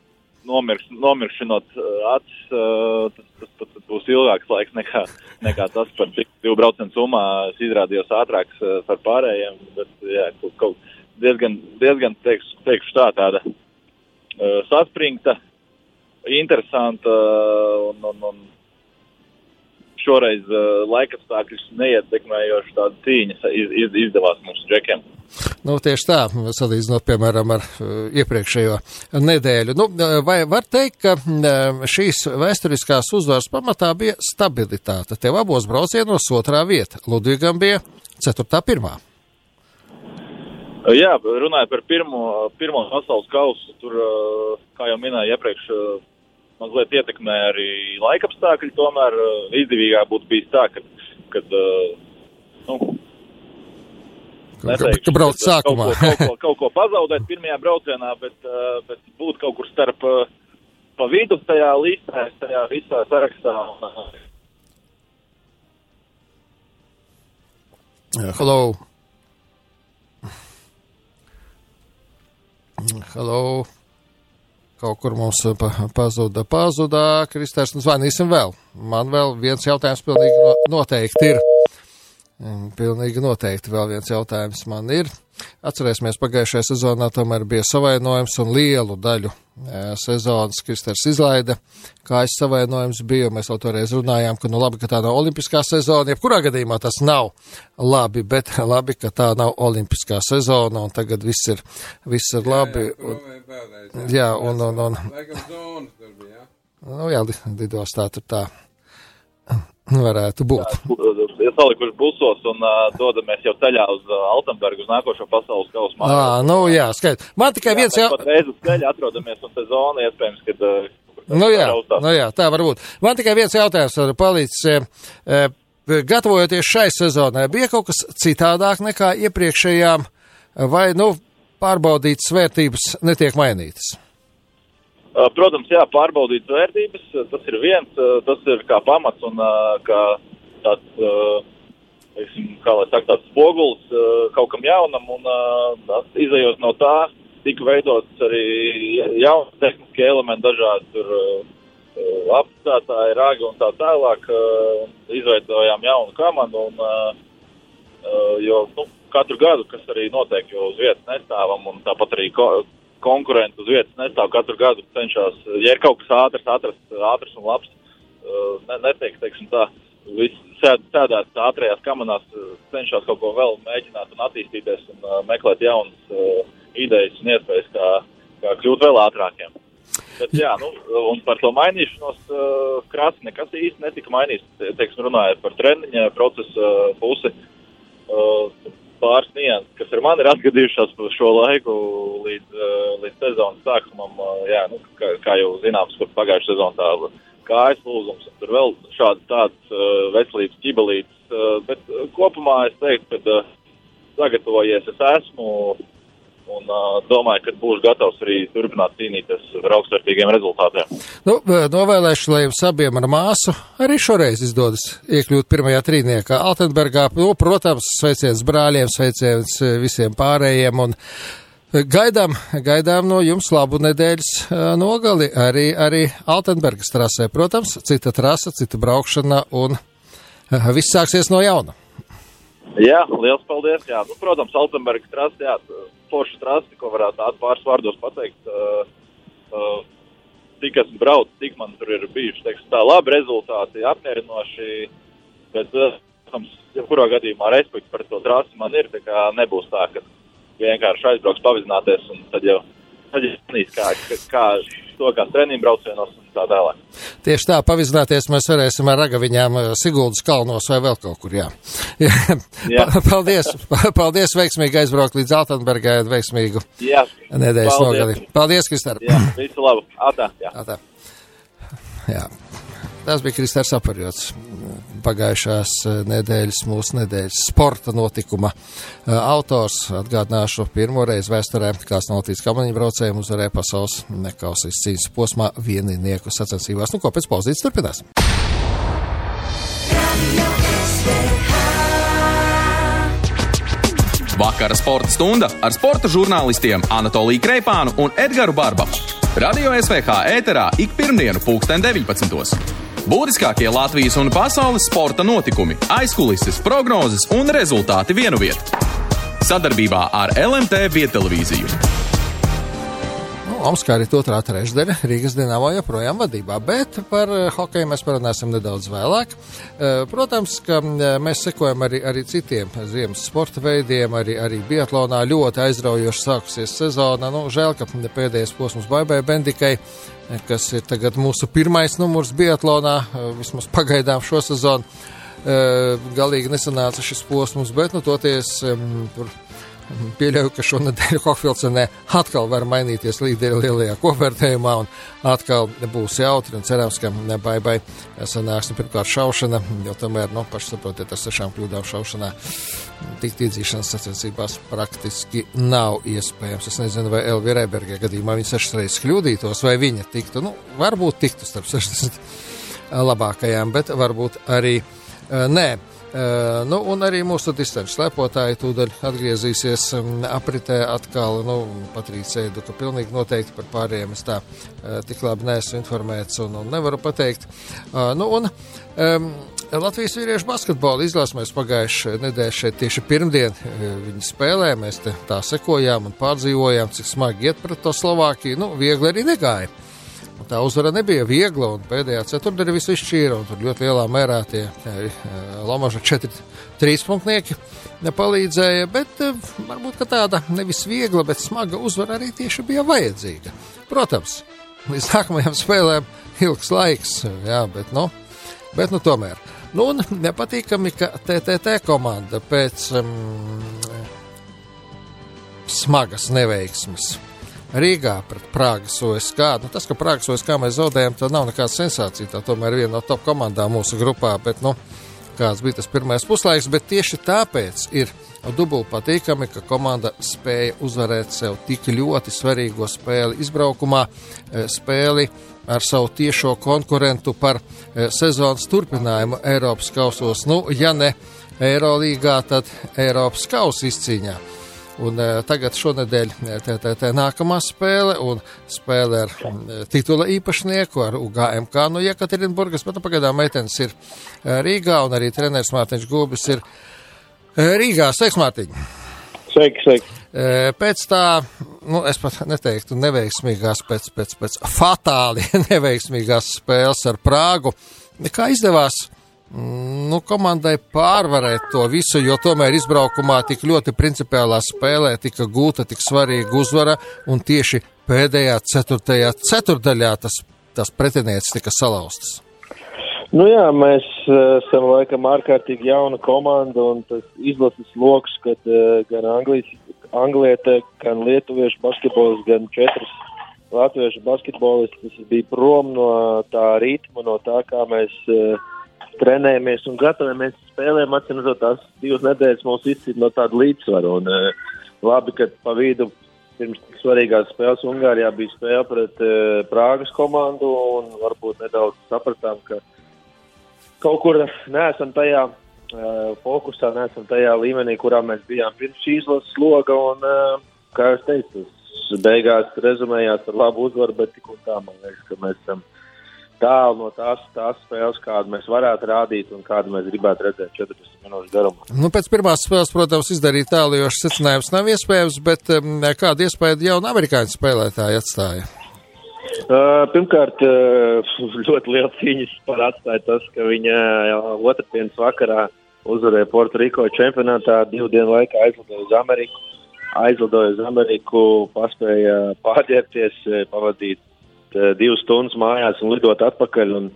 nomirks, nomirkšinot uh, acis, uh, tas, tas pat būs ilgāks laiks nekā, nekā tas, par cik divu braucienu summā es izrādījos ātrāks par pārējiem. Bet, jā, kaut, kaut diezgan, diezgan teiks, teikšu tā, tāda saspringta, interesanta un, un, un šoreiz uh, laikapstākļus neietekmējoša tāda cīņa iz, iz, izdevās mums džekiem. Nu, tieši tā, salīdzinot, piemēram, ar uh, iepriekšējo nedēļu. Nu, uh, vai var teikt, ka uh, šīs vēsturiskās uzvaras pamatā bija stabilitāte? Tev abos braucienos otrā vieta, Ludvigam bija ceturtā pirmā. Uh, Jā, runājot par pirmo, pirmo pasaules kausu, tur, uh, kā jau minēju iepriekš, mazliet ietekmē arī laikapstākļi. Tomēr uh, izdevīgāk būtu bijis tā, ka, kad, nu, neteikšu, ka brauc sākumā. Kaut ko, kaut, ko, kaut ko pazaudēt pirmajā braucienā, bet, uh, bet būt kaut kur starp pa vidu tajā listē, tajā visā sarakstā. Hello. Hello. Kaut kur mums pa, pazuda, pazuda. Kristēns, nu zvanīsim vēl. Man vēl viens jautājums pilnīgi no, noteikti ir. Mm, Pilnīgi noteikti vēl viens jautājums man ir. Atcerēsimies, pagājušajā sezonā tomēr bija savainojums un lielu daļu e, sezonas Kristers izlaida. Kājas savainojums bija, mēs jau toreiz runājām, ka nu labi, ka tā nav olimpiskā sezona. Jebkurā gadījumā tas nav labi, bet labi, ka tā nav olimpiskā sezona un tagad viss ir, viss ir labi. Un, jā, un, un, un, jā? nu jā, li- lidostā tur tā varētu būt. Salikuši busos un uh, dodamies jau ceļā uz uh, Altenbergu, uz nākošo pasaules kausu. Ā, nu jā, skaidrs. Man tikai viens Jā, jau. pat reiz uz ceļa atrodamies, un te zona iespējams, kad uh, Nu jā, tā uzstāt. nu jā, tā var būt. Man tikai viens jautājums var palīdzis. e, e, Gatavojoties šai sezonai, bija kaut kas citādāk nekā iepriekšējām, vai, nu, pārbaudītas vērtības netiek mainītas? Uh, Protams, jā, pārbaudīt vērtības, uh, tas ir viens, uh, tas ir kā pamats un uh, kā tāds, uh, teiksim, kā lai saka, tāds spogulis uh, kaut kam jaunam un uh, tas izējot no tā, tika veidots arī jauni tehniskie elementi dažādi tur apstātāji, ragi un tā tālāk. Izveidojām jaunu komandu un, jo, nu, katru gadu, kas arī notiek, jo uz vietas nestāvam un tāpat arī ko, konkurenti uz vietas nestāv katru gadu cenšas, ja ir kaut kas ātrs, atrast ātrs un labs, ne, netiek, teiksim tā, viss sēd, sēdēt ātrajās kamerās, cenšas kaut ko vēl mēģināt un attīstīties un uh, meklēt jaunas uh, idejas un iespējas, kā, kā kļūt vēl ātrākiem. Bet, jā, nu, un par to mainīšanos uh, krāsa nekas īsti netika mainīts. Te- Teiksim, runājot par treniņa procesa uh, pusi, uh, pāris nianses, kas ar mani ir atgadījušās pa šo laiku līdz, līdz sezonas sākumam. Jā, nu, kā, kā jau zināms, pagājušā sezonā tā kājas lūzums, un tur vēl šādas tādas uh, veselības ķibelītes. Uh, bet uh, kopumā es teiktu, ka uh, sagatavojies es esmu un uh, domāju, ka būšu gatavs arī turpināt cīnīties ar augstvērtīgiem rezultātiem. Nu, novēlēšu, lai jums abiem ar māsu arī šoreiz izdodas iekļūt pirmajā trīniekā Altenbergā. Nu, protams, sveiciens brāļiem, sveiciens visiem pārējiem un e, gaidām, gaidām no jums labu nedēļas nogali arī, arī Altenbergas trasē. Protams, cita trasa, cita braukšana un viss sāksies no jauna. Jā, liels paldies. Jā, nu, protams, Altenbergas trasi, jā, forša trasi, ko varētu tādu pāris vārdos pateikt. Uh, uh, cik esmu braucis, cik man tur ir bijuši, teiksim, tā labi rezultāti, apmierinoši, bet, protams, jebkurā gadījumā respekts par to trasi man ir, tā nebūs tā, ka vienkārši aizbrauks pavizināties un tad jau, zinīs, kā, kā, to kā treniņu braucienos un tā tālāk. Tieši tā, pavizināties mēs varēsim ar ragaviņām eh, Siguldas kalnos vai vēl kaut kur, jā. Jā. Pa- paldies, pa- paldies, veiksmīgi aizbraukt līdz Altenbergai un veiksmīgu Jā, nedēļas nogali. Paldies, Kristār. jā, visu labu. Atā, jā. Tā, tā. Jā. Tas bija Kristers Aparjots. Pagājušās eh, nedēļas, mūsu nedēļas sporta notikuma eh, autors. Atgādināšu pirmo reizi vēsturē, kāds no Latvijas kamaņu braucējiem uzvarēja pasaules nekausīs cīņas posmā vieninieku sacensībās. Nu, ko pēc pauzītes turpinās? Vakara sporta stunda ar sporta žurnālistiem Anatoliju Kreipānu un Edgars Barbaku. Radio SVH ēterā ik pirmdienu, pulksten 19. Būtiskākie Latvijas un pasaules sporta notikumi, aizkulises, prognozes un rezultāti vienu vietu. Sadarbībā ar LMT Vietelevīziju. Omskā ir otrā trešdaļa, Rīgas dīnāmo joprojām vadībā, bet par eh, hokeju mēs parunāsim nedaudz vēlāk. Eh, Protams, ka mēs sekojam arī, arī citiem ziemas sporta veidiem, arī, arī biatlonā ļoti aizraujoši sākusies sezona. Nu, žēl, ka pēdējais posms Baibai Bendikai, eh, kas ir mūsu pirmais numurs biatlonā, vismaz pagaidām šo sezonu. Galīgi nesanāca šis posms, bet nu toties tur Pieļauju, ka šonadēļ Hofilcenē atkal var mainīties līderi lielajā kopvērtējumā un atkal būs jautri cerams, ka nebaibai sanāks nu, pirmkārt šaušana, jo tomēr, nu, paši saprotiet, ar sešām kļūdām šaušanā tikt iedzīšanas sacensībās praktiski nav iespējams. Es nezinu, vai Elvija Reberga gadījumā viņa sešas reizes kļūdītos, vai viņa tiktu, nu, varbūt tiktu starp 60 labākajām, bet varbūt arī uh, nē. Nu, un arī mūsu distanču lepotāji tūdaļ atgriezīsies apritē atkal. Nu, Patrīcija Eidu, ka pilnīgi noteikti par pārējiem es tā tik labi neesmu informēts un, un nevaru pateikt. Nu, un, um, Latvijas vīriešu basketbola izlase mēs pagājušajā nedēļā šeit tieši pirmdien viņi spēlē. Mēs tā sekojām un pārdzīvojām, cik smagi iet pret to Slovākiju. Nu, viegli arī negāja. Un tā uzvara nebija viegla, un pēdējā ceturtdaļā viss izšķīra. Tur ļoti lielā mērā tie eh, Lomaža četri trīspunktnieki nepalīdzēja, bet eh, varbūt tāda nevis viegla, bet smaga uzvara arī tieši bija vajadzīga. Protams, līdz nākamajām spēlēm ilgs laiks, jā, bet nu, bet nu tomēr. Nu, un nepatīkami, ka TTT komanda pēc um, smagas neveiksmes Rīgā pret Prāgas OSK. Nu, tas, ka Prāgas OSK mēs zaudējām, tā nav nekāda sensācija. Tā tomēr ir viena no top komandām mūsu grupā. Bet, nu, kāds bija tas pirmais puslaiks, bet tieši tāpēc ir dubult patīkami, ka komanda spēja uzvarēt sev tik ļoti svarīgo spēli izbraukumā, e, spēli ar savu tiešo konkurentu par e, sezonas turpinājumu Eiropas kausos. Nu, ja ne Eirolīgā, tad Eiropas kausa izcīņā. Un uh, tagad šonadēļ tā, tā, nākamā spēle un spēle ar uh, titula īpašnieku, ar UGMK no Jekaterinburgas, bet nu, pagaidām meitenes ir Rīgā un arī treneris Mārtiņš Gubis ir Rīgā. Sveiks, Mārtiņ! Sveiki, sveiki! Pēc tā, nu, es pat neteiktu neveiksmīgās, pēc, pēc, pēc fatāli neveiksmīgās spēles ar Prāgu, kā izdevās nu, komandai pārvarēt to visu, jo tomēr izbraukumā tik ļoti principiālā spēlē tika gūta tik svarīga uzvara, un tieši pēdējā ceturtajā ceturdaļā tas, tas pretinieks tika salauztas. Nu jā, mēs uh, esam laikam ārkārtīgi jauna komanda, un tas izlases lokus, kad uh, gan Anglijas, Angliete, gan Lietuviešu basketbolis, gan četras Latviešu basketbolistas bija prom no tā ritma, no tā, kā mēs uh, trenējamies un gatavojamies spēlēm. Atcīmredzot, tās divas nedēļas mums izcīnīja no tāda līdzsvara. Un, uh, labi, ka pa vidu pirms tik svarīgās spēles Ungārijā bija spēle pret uh, Prāgas komandu un varbūt nedaudz sapratām, ka kaut kur neesam tajā uh, fokusā, neesam tajā līmenī, kurā mēs bijām pirms šīs izlases sloga. Un, uh, kā jau teicu, tas beigās rezumējās ar labu uzvaru, bet tik un tā man liekas, ka mēs esam. Um, tālu no tās, tās spēles, kādu mēs varētu rādīt un kādu mēs gribētu redzēt 40 minūšu garumā. Nu, pēc pirmās spēles, protams, izdarīt tālākošs secinājums nav iespējams, bet um, kādu iespēju jaunu amerikāņu spēlētāju atstāja? Uh, pirmkārt, uh, ļoti liels cīņas par atstāja tas, ka viņa uh, otrdienas vakarā uzvarēja Puertoriko čempionātā, divu dienu laikā aizlidoja uz Ameriku. Aizlidoja uz Ameriku, paspēja pārģērbties, pavadīt Eh, divas stundas mājās un lidot atpakaļ. Un,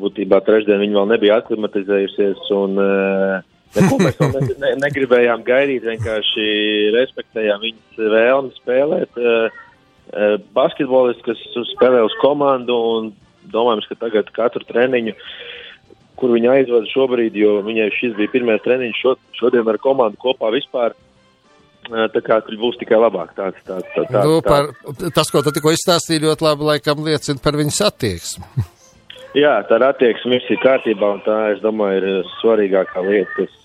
būtībā trešdien viņa vēl nebija aklimatizējusies. Un, uh, Neko mēs ne, ne, negribējām gaidīt, vienkārši respektējām viņas vēlmi spēlēt. Uh, basketbolists, kas spēlē uz komandu un domājams, ka tagad katru treniņu, kur viņa aizvada šobrīd, jo viņai šis bija pirmais treniņš šo, šodien ar komandu kopā vispār. Tā kā tur būs tikai labāk. Tāds, tāds, tāds, tāds, nu, par, tas, ko tu tikko izstāstīji, ļoti labi laikam liecina par viņas attieksmi. Jā, tā attieksme viss ir kārtībā, un tā, es domāju, ir svarīgākā lieta, kas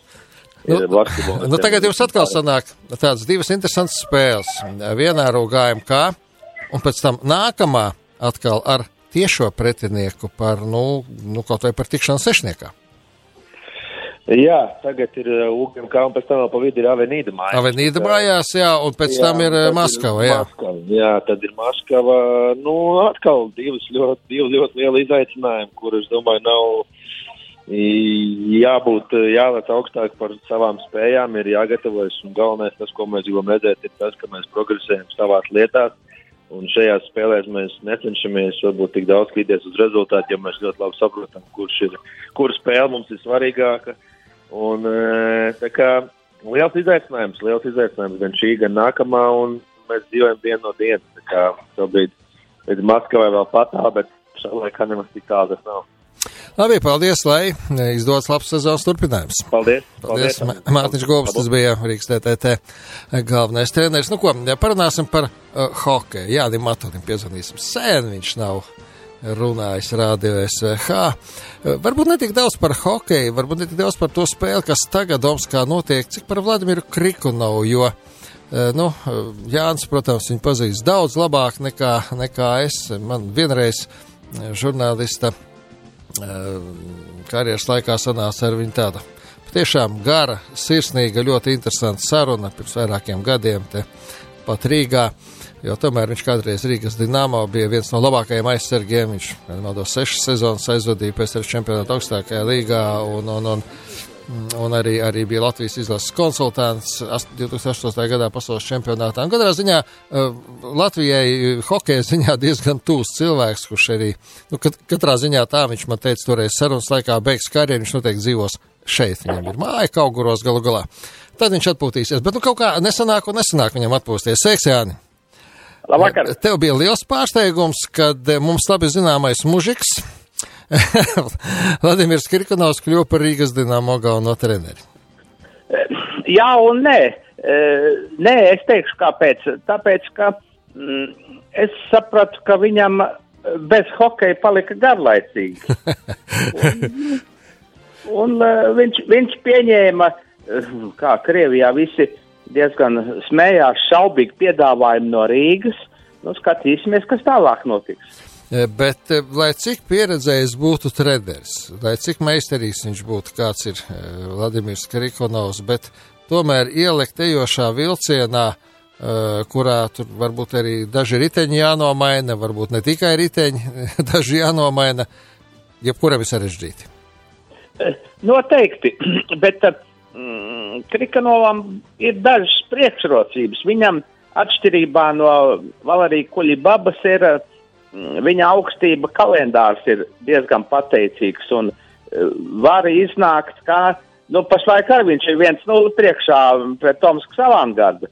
Nu, nu, tagad jums atkal sanāk tādas divas interesantas spēles. Vienā ar UGMK, un pēc tam nākamā atkal ar tiešo pretinieku par, nu, nu kaut vai par tikšanu sešniekā. Jā, tagad ir uh, UGMK un pēc tam vēl pa vidu ir Avenīda mājās. Avenīda mājās, jā, un pēc jā, tam ir uh, Maskava, jā. Maskava, jā, tad ir Maskava. Nu, atkal divas ļoti, divi ļoti lieli izaicinājumi, kurus, domāju, nav jābūt, jālec augstāk par savām spējām, ir jāgatavojas. Un galvenais, tas, ko mēs gribam redzēt, ir tas, ka mēs progresējam savās lietās. Un šajās spēlēs mēs necenšamies varbūt tik daudz skatīties uz rezultātu, jo mēs ļoti labi saprotam, kurš ir, kura spēle mums ir svarīgāka. Uh, Un, e, kā liels izaicinājums, liels izaicinājums gan šī, gan nākamā, mēs dzīvojam dienu no dienas. Šobrīd līdz Maskavai vēl patāl, bet šā laikā nemaz tik tālu tas nav. Labi, paldies, lai izdodas labs sezonas turpinājums. Paldies. Paldies, paldies. Mārtiņš Gobs, tas bija Rīgas TTT galvenais treneris. Nu ko, parunāsim par uh, hokeju. Jā, Dimatonim piezvanīsim. Sēn viņš nav runājis Rādio SVH. Varbūt ne tik daudz par hokeju, varbūt ne tik daudz par to spēli, kas tagad Omskā notiek, cik par Vladimiru Krikunovu, jo, eh, nu, Jānis, protams, viņu pazīst daudz labāk nekā, nekā es. Man vienreiz eh, žurnālista eh, karjeras laikā sanāca ar viņu tādu tiešām gara, sirsnīga, ļoti interesanta saruna pirms vairākiem gadiem te pat Rīgā. Jo tomēr viņš kādreiz Rīgas Dienāmo bija viens no labākajiem aizsargiem. Viņš nemaldos sešas sezonas aizvadīja tam čempionāta augstākajā līgā un, un, un, un arī, arī bija Latvijas izlases konsultants 2008. gadā pasaules čempionātā. Un katrā ziņā uh, Latvijai hokeja ziņā diezgan tūs cilvēks, kurš arī, nu, kat, katrā ziņā tā viņš man teica toreiz sarunas laikā beigs karjeru, viņš noteikti dzīvos šeit. Viņam ir māja kauguros galu galā. Tad viņš atpūtīsies, bet nu kaut kā nesanāk un nesanāk viņam atpūsties. Sveiks, Jāni! Labvakar! Tev bija liels pārsteigums, kad eh, mums labi zināmais mužiks Vladimirs Kirkanovs kļuva par Rīgas Dinamo galveno treneri. Jā un nē. E, Nē, es teikšu, kāpēc. Tāpēc, ka mm, es sapratu, ka viņam bez hokeja palika garlaicīgi. Un, un viņš, viņš pieņēma, kā Krievijā visi diezgan smējās, šaubīgi piedāvājumu no Rīgas. Nu, skatīsimies, kas tālāk notiks. E, Bet, eh, lai cik pieredzējis būtu treneris, lai cik meistarīgs viņš būtu, kāds ir eh, Vladimirs Krikonovs, bet tomēr ielikt ejošā vilcienā, kurā tur varbūt arī daži riteņi jānomaina, varbūt ne tikai riteņi, daži jānomaina, jebkuram ir sarežģīti. Noteikti, bet mm, Krikanovam ir dažas priekšrocības. Viņam atšķirībā no Valerija Kuļibabas ir uh, viņa augstība kalendārs ir diezgan pateicīgs un uh, var iznākt, kā, nu, pašlaik arī viņš ir viens nulle priekšā pret Tomskas avangardu.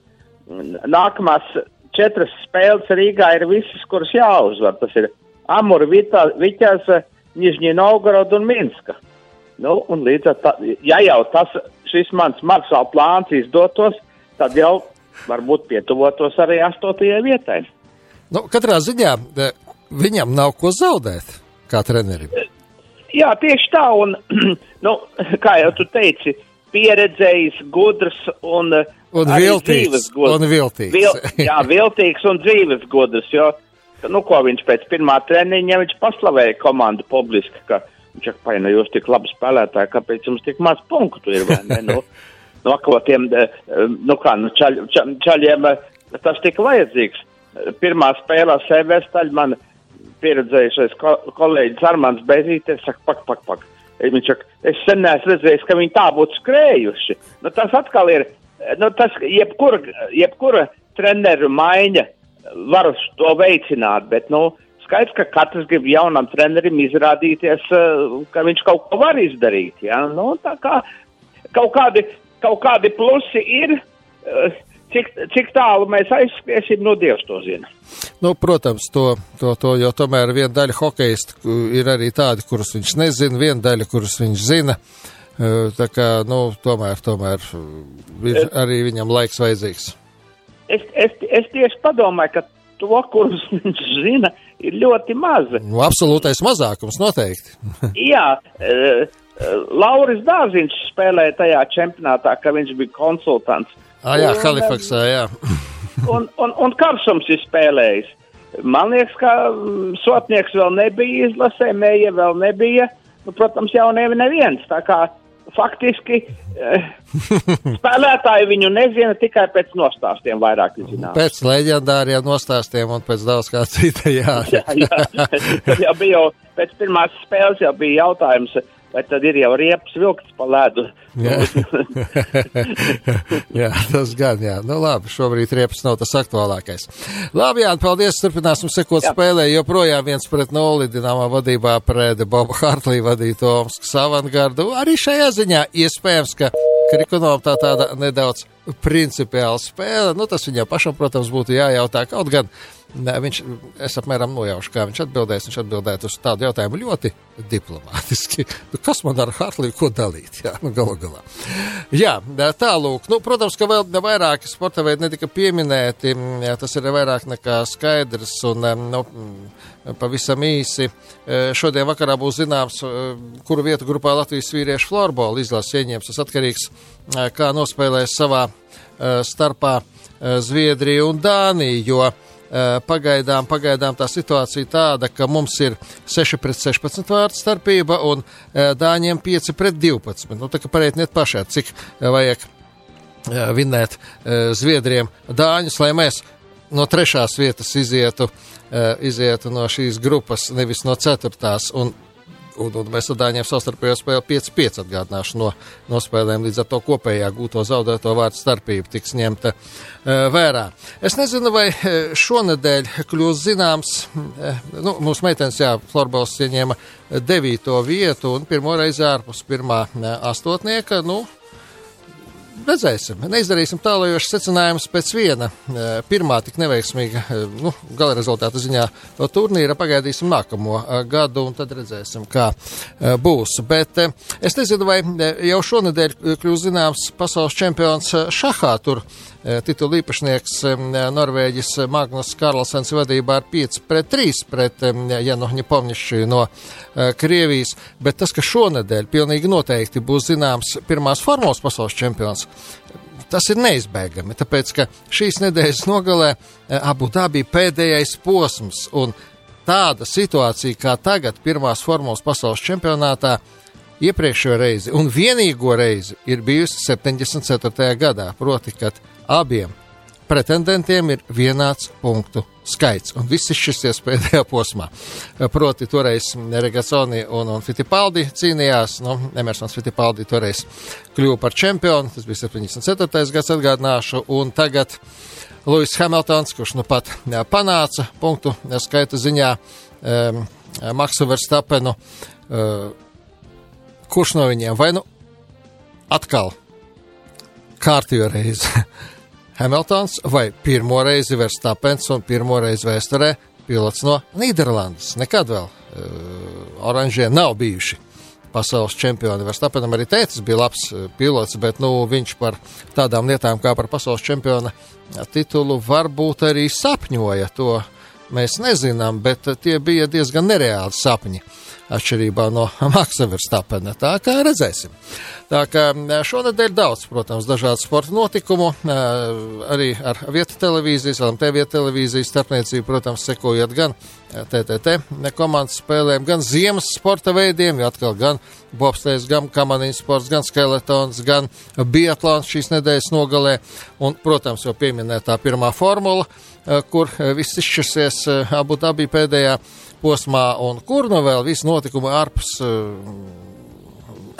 Nākamās četras spēles Rīgā ir visas, kuras jāuzvar. Tas ir Amur, Viķas, Nižņi Novgorod un Minska. Nu, un līdz ar tā, ja jau tas, šis mans marsāla plāns izdotos, tad jau varbūt pietuvotos arī astotajai vietai. Nu, katrā ziņā eh, viņam nav ko zaudēt, kā trenerim. Jā, tieši tā, un, nu, kā jau tu teici, pieredzējis, gudrs un, Un arī viltīgs, un viltīgs. Vil, jā, viltīgs un dzīves gudrs, jo, nu, ko viņš pēc pirmā treniņa, viņš paslavēja komandu publiski, ka viņš saka, pai, nu, jūs tik labi spēlētāji, kāpēc jums tik maz punktu ir? Nu, no ko tiem, eh, nu, kā, nu, čaļ, ča, čaļiem eh, tas tika vajadzīgs. Pirmā spēlē Severstaļ man pieredzējušais ko, kolēģis Armāns Bezītis saka, pak, pak, pak. Viņš saka, es sen neesmu redzējis, ka viņi tā būtu skrējuši. Nu, tas atkal ir, nu, tas jebkura, jebkura treneru maiņa var to veicināt, bet, nu, skaidrs, ka katrs grib jaunam trenerim izrādīties, eh, ka viņš kaut ko var izdarīt, jā. Nu, kā kaut kādi, kaut kādi plusi ir, eh, cik, cik tālu mēs aizskriesim, nu, Dievs to zina. Nu, protams, to, to, to jau tomēr viena daļa hokeistu ir arī tādi, kurus viņš nezina, viena daļa, kurus viņš zina. Eh, Tā kā, nu, tomēr, tomēr ir arī viņam laiks vajadzīgs. Es, es, es tieši padomāju, ka to, kurus viņš zina, ir ļoti maz. Nu, absolūtais mazākums noteikti. Jā, uh, Lauris Dārziņš spēlēja tajā čempionātā, ka viņš bija konsultants. Ah, jā, Un, Halifaksā, jā. Un, un, un Karsums ir spēlējis. Man liekas, ka mm, Sotnieks vēl nebija izlasē, Mēja vēl nebija. Nu, protams, jau nevi neviens. Tā kā faktiski eh, spēlētāji viņu nezina tikai pēc nostāstiem vairāk zināt. Pēc leģendāriem nostāstiem un pēc daudz kā cita, jā. Jā, jā. Jau bija jau pēc pirmās spēles jau bija jautājums, vai tad ir jau riepas vilkts pa ledu. Jā. jā, tas gan, jā. Nu labi, šobrīd riepas nav tas aktuālākais. Labi, jā, paldies, turpināsim sekot jā. spēlē, joprojām viens pret nulli Dinamā vadībā pret Bobu Hartlī vadīto Omskas avangardu. Arī šajā ziņā iespējams, ka Krikonovam tā tāda nedaudz principiāla spēle. Nu, tas viņam pašam, protams, būtu jājautā. Kaut gan ne, viņš, es apmēram nojaušu, kā viņš atbildēs. Viņš atbildētu uz tādu jautājumu ļoti diplomātiski. Nu, kas man ar Hartliju ko dalīt? Jā, nu, galu galā. Jā, tālūk. Nu, protams, ka vēl vairāki sporta veidi netika pieminēti. Jā, tas ir vairāk nekā skaidrs. Un, nu, pavisam īsi. Šodien vakarā būs zināms, kuru vietu grupā Latvijas vīriešu florbola izlases ieņems. Tas atkarīgs, kā nospēlēs savā starpā Zviedrija un Dānija, jo pagaidām, pagaidām tā situācija tāda, ka mums ir 6 pret 16 vārdu starpība un Dāņiem 5 pret 12. Nu, tā kā pareiķiniet pašā, cik vajag vinnēt Zviedriem Dāņus, lai mēs no trešās vietas izietu, izietu no šīs grupas, nevis no ceturtās. Un, un, un mēs ar Dāņiem savstarpējo spēli 5-5 atgādināšu no, no spēlēm, līdz ar to kopējā gūto zaudēto vārdu starpību tiks ņemta vērā. Es nezinu, vai šonadēļ kļūs zināms, nu, mūsu meitenes, jā, Florbals ieņēma devīto vietu un pirmo reizi ārpus pirmā astotnieka, nu, redzēsim. Neizdarīsim tālajošas secinājumus pēc viena. E, pirmā tik neveiksmīga, e, nu, gala rezultāta ziņā turnīra pagaidīsim nākamo e, gadu un tad redzēsim, kā būs. Bet es nezinu, vai jau šonadēļ kļūs zināms pasaules čempions šahā. Tur titula īpašnieks Norvēģis Magnus Karlsens vadībā ar 5 pret 3 pret Janu Ņepomnišu no Krievijas. Bet tas, ka šonadēļ pilnīgi noteikti būs zināms pirmās formos pasaules čempions, tas ir neizbēgami, tāpēc ka šīs nedēļas nogalē Abu Dabī pēdējais posms un tāda situācija kā tagad, pirmās formos pasaules čempionātā, iepriekšējo reizi un vienīgo reizi ir bijusi 74. gadā, proti, kad abiem pretendentiem ir vienāds punktu skaits, un viss izšķirsies pēdējā posmā. Proti, toreiz Regasoni un, un Fittipaldi cīnījās, nu, Emersons Fittipaldi toreiz kļuva par čempionu, tas bija 74. gads atgādināšu, un tagad Lūis Hamiltons, kurš nu pat jā, panāca punktu skaita ziņā um, Maksu Verstapenu, uh, kurš no viņiem vai nu atkal kārtējo reizi Hamiltons vai pirmo reizi Verstapens un pirmo reizi vēsturē pilots no Nīderlandes. Nekad vēl uh, oranžie nav bijuši pasaules čempioni. Verstapenam arī tēcis bija labs uh, pilots, bet nu, viņš par tādām lietām kā par pasaules čempiona titulu varbūt arī sapņoja. To mēs nezinām, bet tie bija diezgan nereāli sapņi. Atšķirībā no Maksa Verstapena. Tā kā redzēsim. Tā kā šonadēļ daudz, protams, dažādu sporta notikumu, arī ar vietu televīzijas, LMT vietu televīzijas starpniecību, protams, sekojot gan TTT komandas spēlēm, gan ziemas sporta veidiem, jo atkal gan bobstēs, gan kamaniņu sports, gan skeletons, gan biatlons šīs nedēļas nogalē, un, protams, jau pieminētā pirmā formula, kur viss izšķirsies abu dabī pēdējā posmā, un kur nu vēl viss notikumi ārpus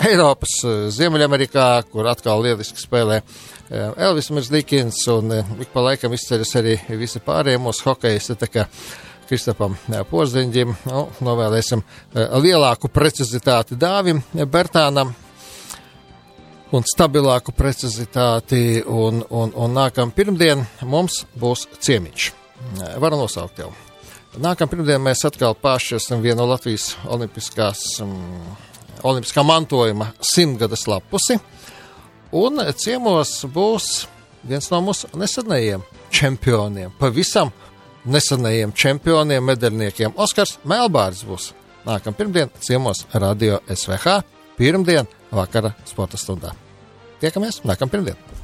Eiropas, eh, Ziemeļamerikā, kur atkal lieliski spēlē eh, Elvis Mirsdikins, un eh, ik pa laikam izceļas arī visi pārējie mūsu kā Kristapam Porziņģim, nu, novēlēsim lielāku precizitāti Dāvim Bertānam un stabilāku precizitāti, un, un, un nākam pirmdien mums būs ciemiņš. Varu nosaukt jau. Nākam pirmdien mēs atkal pāršķirsim vienu Latvijas olimpiskās um, olimpiskā mantojuma simtgades lapusi. Un ciemos būs viens no mūsu nesenajiem čempioniem, pavisam nesenajiem čempioniem, medaļniekiem. Oskars Melbārs būs nākamā pirmdiena ciemos Radio SVH pirmdien vakara sporta stundā. Tiekamies nākamā pirmdiena!